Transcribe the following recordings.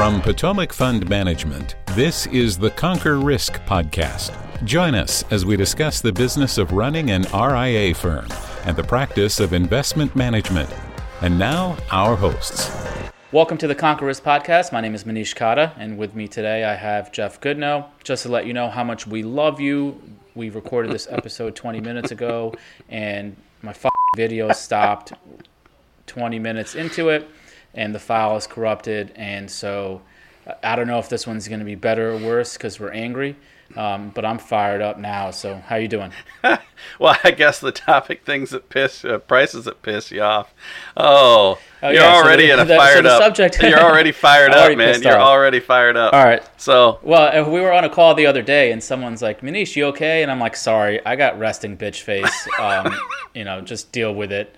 From Potomac Fund Management, this is the Conquer Risk podcast. Join us as we discuss the business of running an RIA firm and the practice of investment management. And now, our hosts. Welcome to the Conquer Risk podcast. My name is Manish Khatta, and with me today I have Jeff Goodnow. Just to let you know how much we love you, we recorded this episode 20 minutes ago, and my video stopped 20 minutes into it and the file is corrupted. And so I don't know if this one's going to be better or worse because we're angry. Um, but I'm fired up now. So how you doing? well, I guess the topic things that piss uh, prices that piss you off. Oh, oh you're yeah, already so the, in a the, fired so up. Subject, you're already fired up, man. You're off. already fired up. All right. So well, we were on a call the other day, and someone's like, "Manish, you okay?" And I'm like, "Sorry, I got resting bitch face. Um, you know, just deal with it."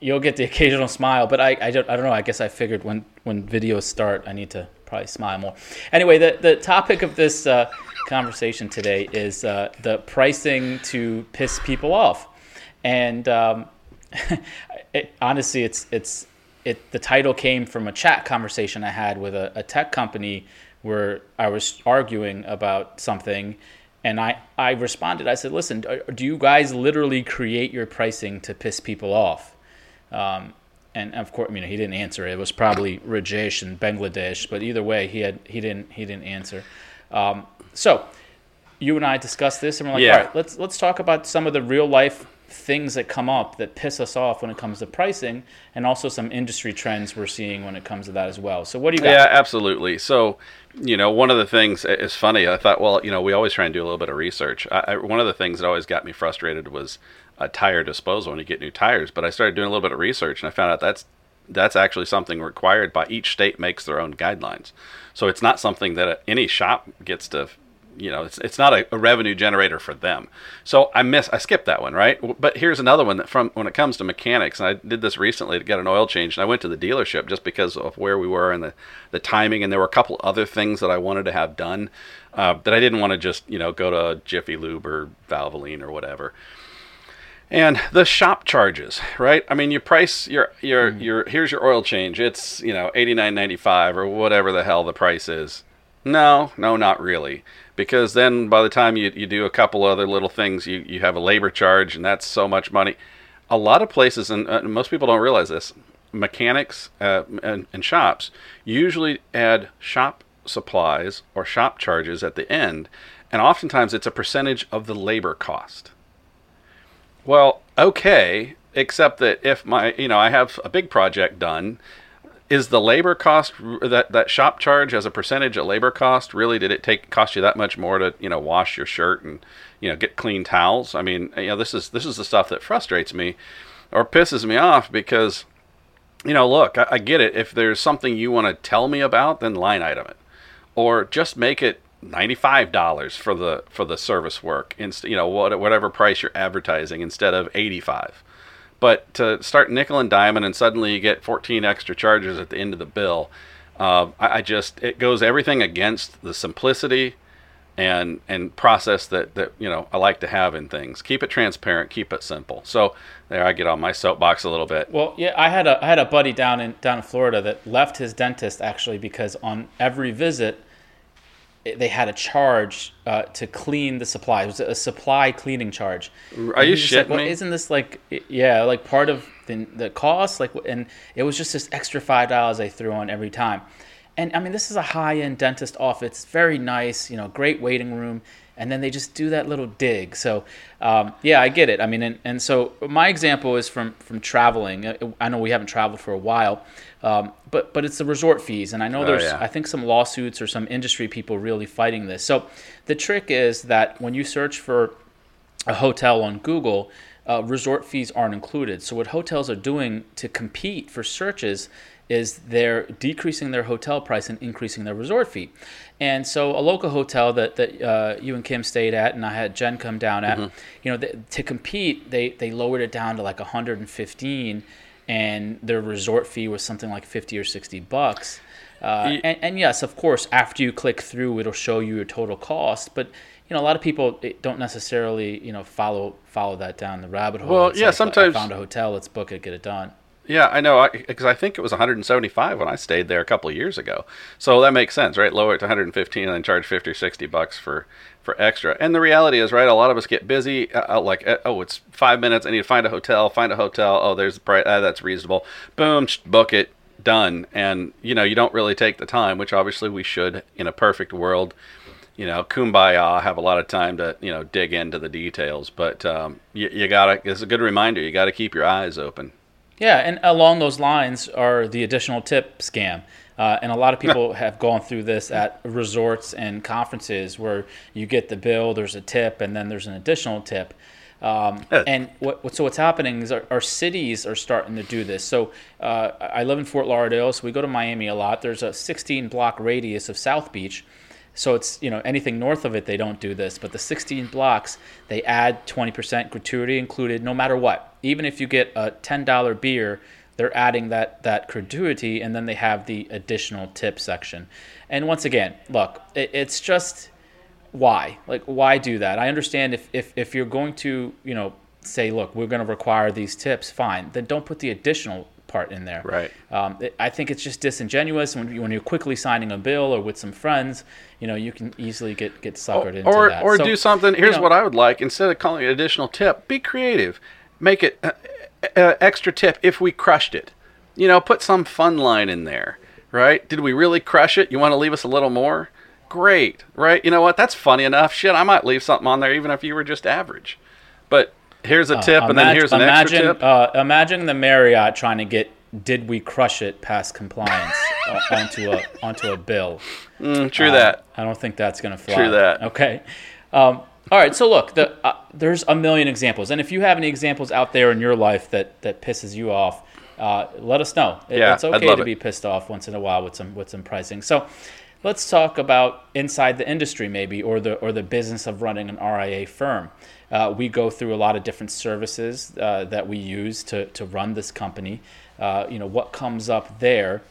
You'll get the occasional smile, but I, I, don't, I don't know. I guess I figured when, when videos start, I need to probably smile more. Anyway, the, the topic of this uh, conversation today is uh, the pricing to piss people off. And um, it, honestly, it's, it's, it, the title came from a chat conversation I had with a, a tech company where I was arguing about something and I, I responded, I said, listen, do you guys literally create your pricing to piss people off? Um, and of course, I mean, he didn't answer. It was probably Rajesh in Bangladesh, but either way, he had he didn't he didn't answer. Um, so you and I discussed this, and we're like, yeah. all right, let's let's talk about some of the real life things that come up that piss us off when it comes to pricing, and also some industry trends we're seeing when it comes to that as well. So what do you got? Yeah, absolutely. So you know, one of the things is funny. I thought, well, you know, we always try and do a little bit of research. I, I, one of the things that always got me frustrated was a tire disposal when you get new tires. But I started doing a little bit of research and I found out that's that's actually something required by each state makes their own guidelines. So it's not something that any shop gets to you know it's, it's not a, a, revenue generator for them so i miss i skipped that one right but here's another one that from when it comes to mechanics and i did this recently to get an oil change and i went to the dealership just because of where we were and the, the timing and there were a couple other things that i wanted to have done uh, that i didn't want to just you know go to jiffy lube or valvoline or whatever and the shop charges, right? I mean, you price your your mm. your here's your oil change. It's you know eighty nine ninety five or whatever the hell the price is. No, no, not really, because then by the time you you do a couple other little things, you you have a labor charge, and that's so much money. A lot of places, and uh, most people don't realize this, mechanics uh, and, and shops usually add shop supplies or shop charges at the end, and oftentimes it's a percentage of the labor cost. Well, okay, except that if my, you know, I have a big project done, is the labor cost that that shop charge as a percentage of labor cost really did it take cost you that much more to you know wash your shirt and you know get clean towels? I mean, you know, this is this is the stuff that frustrates me or pisses me off because you know, look, I, I get it. If there's something you want to tell me about, then line item it, or just make it ninety-five dollars for the for the service work, inst- you know, what, whatever price you're advertising instead of eighty-five. But to start nickel and diamond, and suddenly you get fourteen extra charges at the end of the bill, uh, I, I, just it goes everything against the simplicity and and process that that you know I like to have in things. Keep it transparent, keep it simple. So there, I get on my soapbox a little bit. Well, yeah, I had a I had a buddy down in down in Florida that left his dentist actually because on every visit they had a charge uh, to clean the supply. It was a supply cleaning charge. Are you shitting like, well, me? Isn't this like yeah, like part of the, the cost? Like, and it was just this extra five dollars they threw on every time. And I mean, this is a high end dentist office. It's very nice, you know, great waiting room. And then they just do that little dig. So, um, yeah, I get it. I mean, and, and so my example is from from traveling. I know we haven't traveled for a while, um, but but it's the resort fees, and I know oh, there's oh, yeah. I think some lawsuits or some industry people really fighting this. So the trick is that when you search for a hotel on Google, uh, resort fees aren't included. So what hotels are doing to compete for searches is they're decreasing their hotel price and increasing their resort fee. And so a local hotel that, that uh, you and Kim stayed at, and I had Jen come down at, mm-hmm. you know, they, to compete, they, they lowered it down to like 115 and their resort fee was something like 50 or 60 bucks. Uh, and, and, yes, of course, after you click through, it'll show you your total cost. But you know, a lot of people don't necessarily you know follow follow that down the rabbit hole. Well, it's yeah, like, sometimes I found a hotel, let's book it, get it done. Yeah, I know, because I, I, think it was 175 when I stayed there a couple years ago. So that makes sense, right? Lower it to 115 and then charge 50 or 60 bucks for for extra. And the reality is, right? A lot of us get busy. Uh, uh like, uh, oh, it's five minutes. I need to find a hotel. Find a hotel. Oh, there's the price. Uh, that's reasonable. Boom, book it. Done. And you know, you don't really take the time, which obviously we should in a perfect world you know, kumbaya, have a lot of time to, you know, dig into the details. But um, you, you got to, it's a good reminder, you got to keep your eyes open. Yeah, and along those lines are the additional tip scam. Uh, and a lot of people have gone through this at resorts and conferences where you get the bill, there's a tip, and then there's an additional tip. Um, and what, so what's happening is our, our, cities are starting to do this. So uh, I live in Fort Lauderdale, so we go to Miami a lot. There's a 16 block radius of South Beach so it's you know anything north of it they don't do this, but the 16 blocks they add 20% gratuity included no matter what. Even if you get a $10 beer, they're adding that that gratuity and then they have the additional tip section. And once again, look, it, it's just why? Like why do that? I understand if if if you're going to, you know, say, look, we're going to require these tips, fine. Then don't put the additional part in there. Right. Um, it, I think it's just disingenuous when, you, when you're quickly signing a bill or with some friends. You know, you can easily get get suckered into or, that. Or so, do something. Here's you know, what I would like: instead of calling it additional tip, be creative. Make it uh, uh, extra tip if we crushed it. You know, put some fun line in there. Right? Did we really crush it? You want to leave us a little more? Great. Right? You know what? That's funny enough. Shit, I might leave something on there even if you were just average. But here's a uh, tip, uh, and then here's an imagine, extra tip. Uh, imagine the Marriott trying to get "Did we crush it?" past compliance onto a onto a bill. Mm, true uh, that. I don't think that's going to fly. True that. Okay. Um, all right. So look, the, uh, there's a million examples, and if you have any examples out there in your life that that pisses you off, uh, let us know. It, yeah, it's okay to it. be pissed off once in a while with some with some pricing. So. Let's talk about inside the industry, maybe, or the or the business of running an RIA firm. Uh, we go through a lot of different services uh, that we use to, to run this company. Uh, you know what comes up there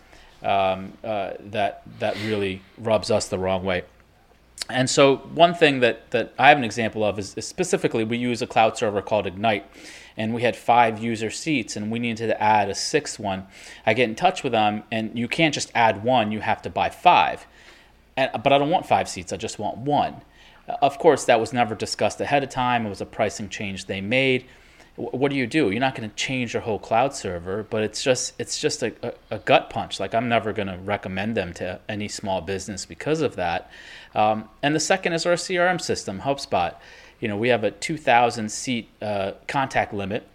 um, uh, that that really rubs us the wrong way. And so one thing that, that I have an example of is, is, specifically we use a cloud server called Ignite, and we had five user seats, and we needed to add a sixth one. I get in touch with them, and you can't just add one; you have to buy five. And, but I don't want five seats; I just want one. Of course, that was never discussed ahead of time. It was a pricing change they made. What do you do? You're not going to change your whole cloud server, but it's just it's just a, a, a gut punch. Like I'm never going to recommend them to any small business because of that. Um, and the second is our CRM system, HubSpot. You know, we have a 2,000 seat uh, contact limit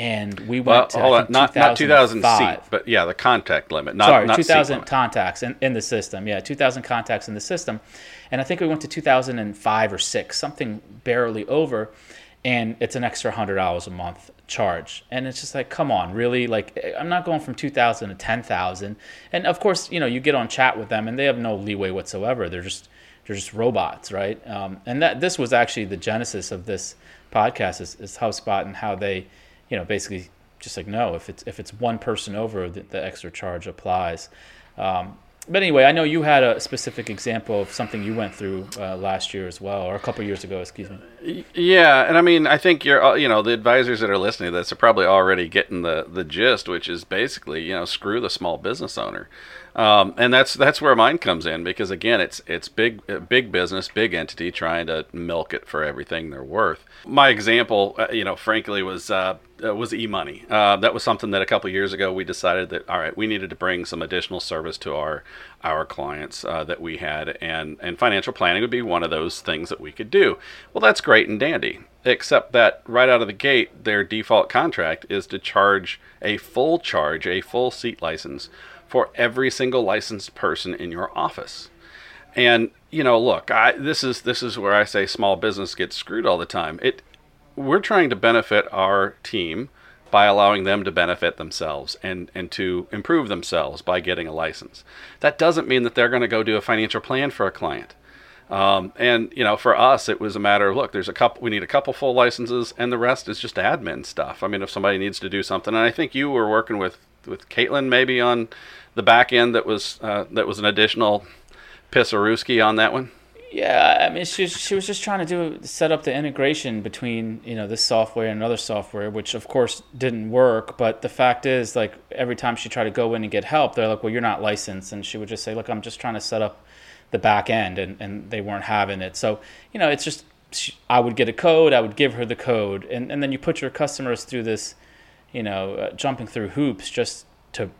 and we well, went to hold on, not, not 2000 seat, but yeah, the contact limit. Not, Sorry, not 2000 contacts in, in the system. Yeah, 2000 contacts in the system. And I think we went to 2005 or 6, something barely over. And it's an extra $100 a month charge. And it's just like, come on, really? Like, I'm not going from 2000 to 10,000. And of course, you know, you get on chat with them and they have no leeway whatsoever. They're just, they're just robots, right? Um, and that this was actually the genesis of this podcast is, is HubSpot and how they, you know, basically just like no, if it's if it's one person over, the, the extra charge applies. Um, but anyway, I know you had a specific example of something you went through uh, last year as well, or a couple years ago, excuse me. Yeah, and I mean, I think you're, uh, you know, the advisors that are listening to this are probably already getting the the gist, which is basically, you know, screw the small business owner. Um, and that's that's where mine comes in because again, it's it's big uh, big business, big entity trying to milk it for everything they're worth. My example, uh, you know, frankly, was uh, uh, was eMoney. Uh, that was something that a couple years ago we decided that all right, we needed to bring some additional service to our our clients that we had, and and financial planning would be one of those things that we could do. Well, that's great and dandy, except that right out of the gate, their default contract is to charge a full charge, a full seat license for every single licensed person in your office. And you know, look, I, this is this is where I say small business gets screwed all the time. It we're trying to benefit our team by allowing them to benefit themselves and, and to improve themselves by getting a license. That doesn't mean that they're going to go do a financial plan for a client. Um, and you know, for us, it was a matter of look. There's a couple. We need a couple full licenses, and the rest is just admin stuff. I mean, if somebody needs to do something, and I think you were working with with Caitlin maybe on the back end that was uh, that was an additional pisarooski on that one? Yeah, I mean, she she was just trying to do set up the integration between you know this software and another software, which of course didn't work. But the fact is, like every time she tried to go in and get help, they're like, "Well, you're not licensed," and she would just say, "Look, I'm just trying to set up the back end," and and they weren't having it. So you know, it's just she, I would get a code, I would give her the code, and and then you put your customers through this, you know, uh, jumping through hoops just to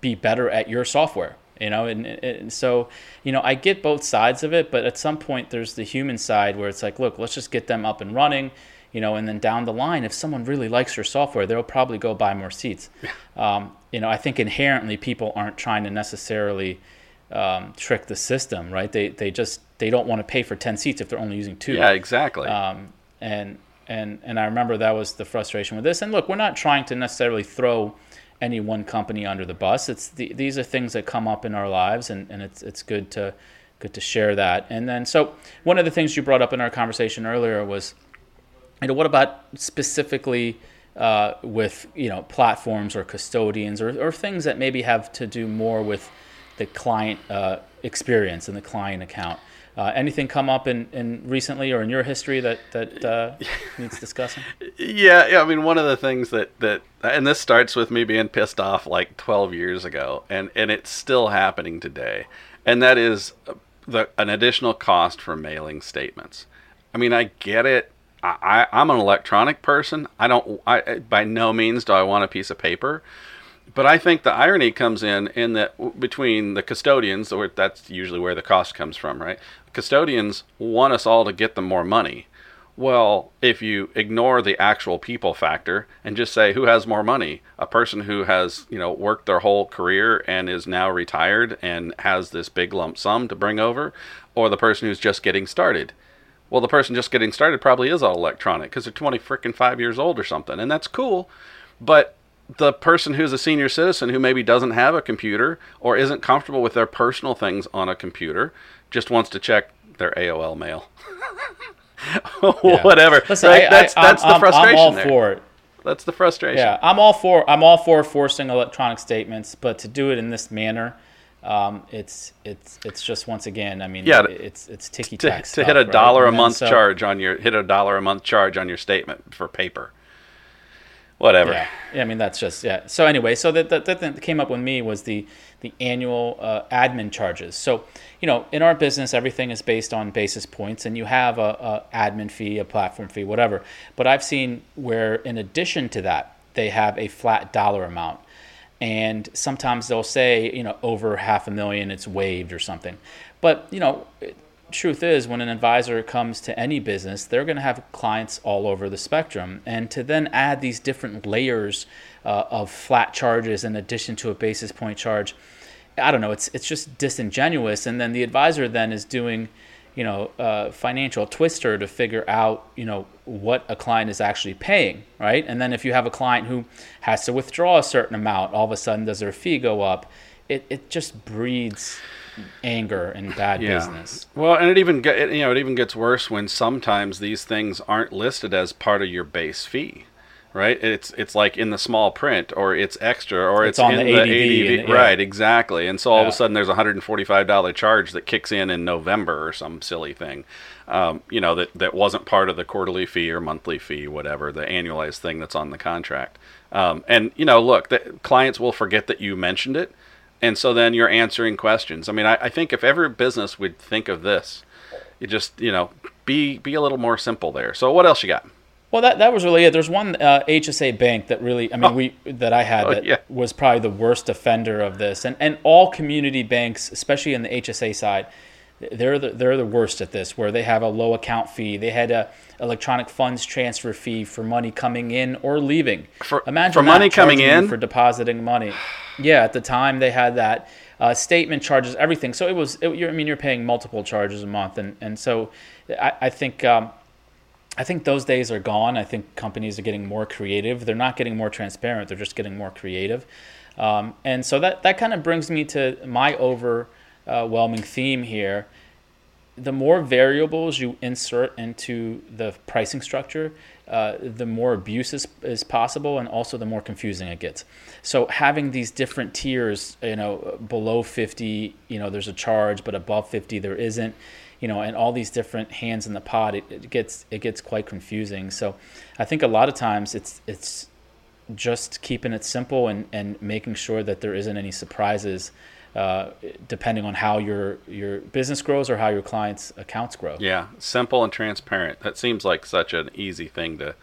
be better at your software you know? And, and, so you know i get both sides of it but at some point there's the human side where it's like look let's just get them up and running you know and then down the line if someone really likes your software they'll probably go buy more seats. Um, you know i think inherently people aren't trying to necessarily um, trick the system right? They, they just they don't want to pay for 10 seats if they're only using two. Yeah exactly. Um, and and and i remember that was the frustration with this. And look we're not trying to necessarily throw any one company under the bus. It's the, these are things that come up in our lives, and, and it's it's good to good to share that. And then so one of the things you brought up in our conversation earlier was, you know, what about specifically uh, with you know platforms or custodians or, or things that maybe have to do more with the client uh, experience and the client account. Uh, anything come up in, in recently or in your history that that uh, needs discussing? Yeah, yeah. I mean, one of the things that that and this starts with me being pissed off like 12 years ago, and and it's still happening today, and that is the an additional cost for mailing statements. I mean, I get it. I, I am an electronic person. I don't. I by no means do I want a piece of paper but I think the irony comes in in that between the custodians, or that's usually where the cost comes from, right? Custodians want us all to get them more money. Well, if you ignore the actual people factor and just say who has more money, a person who has, you know, worked their whole career and is now retired and has this big lump sum to bring over, or the person who's just getting started. Well, the person just getting started probably is all electronic because they're 20 freaking 5 years old or something, and that's cool. But the person who's a senior citizen who maybe doesn't have a computer or isn't comfortable with their personal things on a computer just wants to check their AOL mail. Whatever. Listen, right? I, that's I, that's I'm, the frustration. I'm all there. for it. That's the frustration. Yeah, I'm all for I'm all for forcing electronic statements, but to do it in this manner, um, it's it's it's just once again. I mean, yeah, it's it's ticky tack. To, to hit a dollar right? a month so, charge on your hit a dollar a month charge on your statement for paper whatever. Yeah. yeah, I mean that's just yeah. So anyway, so that that, that came up with me was the the annual uh, admin charges. So you know, in our business, everything is based on basis points, and you have a, a admin fee, a platform fee, whatever. But I've seen where, in addition to that, they have a flat dollar amount. And sometimes they'll say, you know, over half a million, it's waived or something. But, you know, truth is, when an advisor comes to any business, they're going to have clients all over the spectrum. And to then add these different layers uh, of flat charges in addition to a basis point charge, I don't know, it's, it's just disingenuous. And then the advisor then is doing, you know, financial twister to figure out, you know, what a client is actually paying, right? And then if you have a client who has to withdraw a certain amount, all of a sudden does their fee go up? It, it just breeds anger and bad yeah. business. Well, and it even get, you know it even gets worse when sometimes these things aren't listed as part of your base fee. Right, it's it's like in the small print, or it's extra, or it's, it's in the, the ADV. Yeah. Right, exactly. And so all yeah. of a sudden, there's a hundred and forty-five dollar charge that kicks in in November or some silly thing. Um, you know that that wasn't part of the quarterly fee or monthly fee, whatever the annualized thing that's on the contract. Um, and you know, look, the clients will forget that you mentioned it and so then you're answering questions. I mean, I, I think if every business would think of this, you just you know be be a little more simple there. So what else you got? Well, that, that was really it. There's one uh, HSA bank that really, I mean, oh. we that I had oh, that yeah. was probably the worst offender of this, and and all community banks, especially in the HSA side, they're the, they're the worst at this, where they have a low account fee. They had a electronic funds transfer fee for money coming in or leaving. For, Imagine for money coming in for depositing money. Yeah, at the time they had that uh, statement charges, everything. So it was. It, I mean, you're paying multiple charges a month, and and so I, I think. Um, I think those days are gone. I think companies are getting more creative. They're not getting more transparent. They're just getting more creative. Um, and so that, that kind of brings me to my overwhelming theme here the more variables you insert into the pricing structure, uh, the more abuse is, is possible and also the more confusing it gets. So having these different tiers, you know, below 50, you know, there's a charge, but above 50 there isn't. you know, and all these different hands in the pot, it, it gets it gets quite confusing. So, I think a lot of times it's it's just keeping it simple and, and making sure that there isn't any surprises uh, depending on how your your business grows or how your clients' accounts grow. Yeah, simple and transparent. That seems like such an easy thing to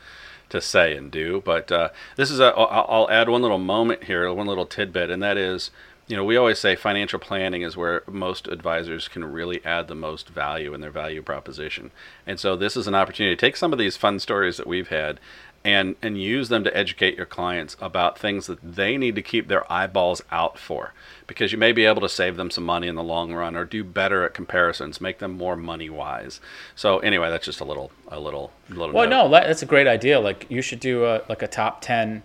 to say and do. But uh, this is a. I'll add one little moment here, one little tidbit, and that is, you know, we always say financial planning is where most advisors can really add the most value in their value proposition. And so this is an opportunity to take some of these fun stories that we've had and and use them to educate your clients about things that they need to keep their eyeballs out for. Because you may be able to save them some money in the long run or do better at comparisons make them more money wise so anyway that's just a little a little little well note. no that's a great idea. Like you should do a like a top 10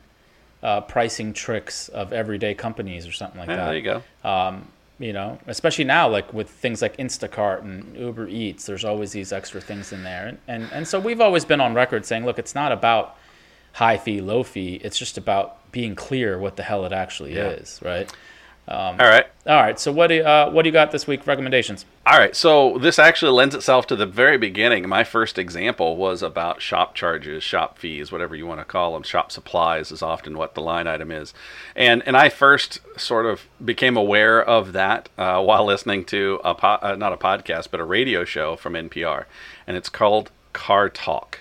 uh, pricing tricks of everyday companies or something like yeah, that. there you go. Um, you know, especially now, like with things like Instacart and Uber Eats, there's always these extra things in there. And, and, and so we've always been on record saying, look, it's not about high fee, low fee. It's just about being clear what the hell it actually yeah. is, right? Um, all right. All right. So what do you, uh, what do you got this week? Recommendations. All right. So this actually lends itself to the very beginning. My first example was about shop charges, shop fees, whatever you want to call them. Shop supplies is often what the line item is, and and I first sort of became aware of that uh, while listening to a po- uh, not a podcast but a radio show from NPR, and it's called Car Talk.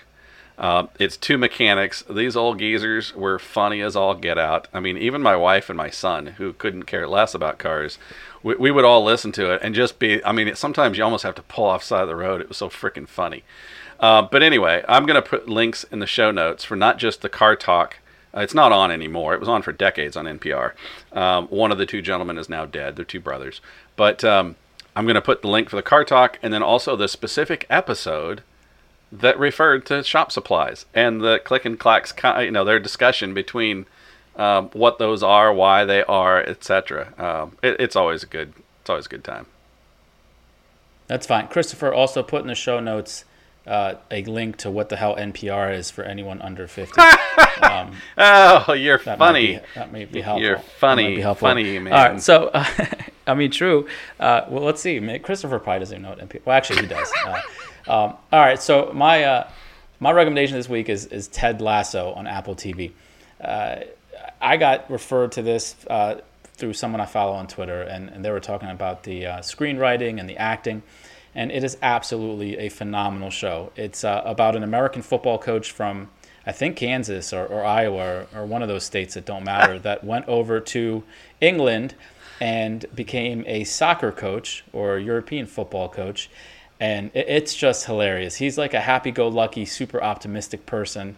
Uh, it's two mechanics. These old geezers were funny as all get out. I mean, even my wife and my son, who couldn't care less about cars, we, we would all listen to it and just be. I mean, sometimes you almost have to pull off side of the road. It was so freaking funny. Uh, but anyway, I'm going to put links in the show notes for not just the car talk. Uh, it's not on anymore. It was on for decades on NPR. Um, one of the two gentlemen is now dead. They're two brothers. But um, I'm going to put the link for the car talk and then also the specific episode that referred to shop supplies and the Click and Clacks, you know, their discussion between um, what those are, why they are, etc. Um, it, it's always a good, it's always a good time. That's fine. Christopher also put in the show notes uh, a link to what the hell NPR is for anyone under 50. Um, oh, you're that funny. Might be, that may be helpful. You're funny, funny man. All right, so uh, I mean, true. Uh, well, let's see. Christopher probably doesn't even know what NPR. Well, actually, he does. Uh, um, all right, so my uh, my recommendation this week is is Ted Lasso on Apple TV. Uh, I got referred to this uh, through someone I follow on Twitter, and, and they were talking about the uh, screenwriting and the acting, and it is absolutely a phenomenal show. It's uh, about an American football coach from I think Kansas or, or Iowa or, or one of those states that don't matter that went over to England and became a soccer coach or European football coach and it's just hilarious. He's like a happy-go-lucky, super optimistic person,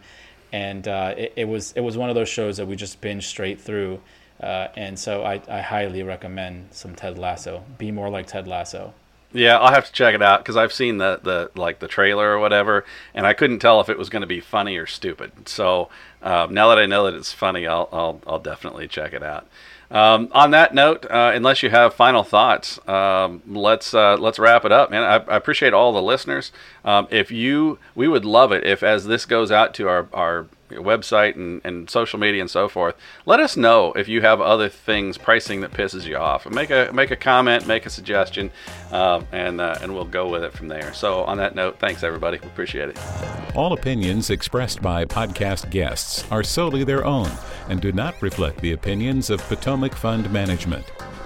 and uh, it, it, was it was one of those shows that we just binged straight through. Uh, and so I, I highly recommend some Ted Lasso. Be more like Ted Lasso. Yeah, I'll have to check it out because I've seen the, the like the trailer or whatever, and I couldn't tell if it was going to be funny or stupid. So um, now that I know that it's funny, I'll I'll, I'll definitely check it out. Um, on that note, uh, unless you have final thoughts, um, let's uh, let's wrap it up, man. I, I appreciate all the listeners. Um, if you, we would love it if, as this goes out to our our website and, and social media and so forth. Let us know if you have other things pricing that pisses you off. Make a make a comment, make a suggestion, uh, and uh, and we'll go with it from there. So on that note, thanks everybody. We appreciate it. All opinions expressed by podcast guests are solely their own and do not reflect the opinions of Potomac Fund Management.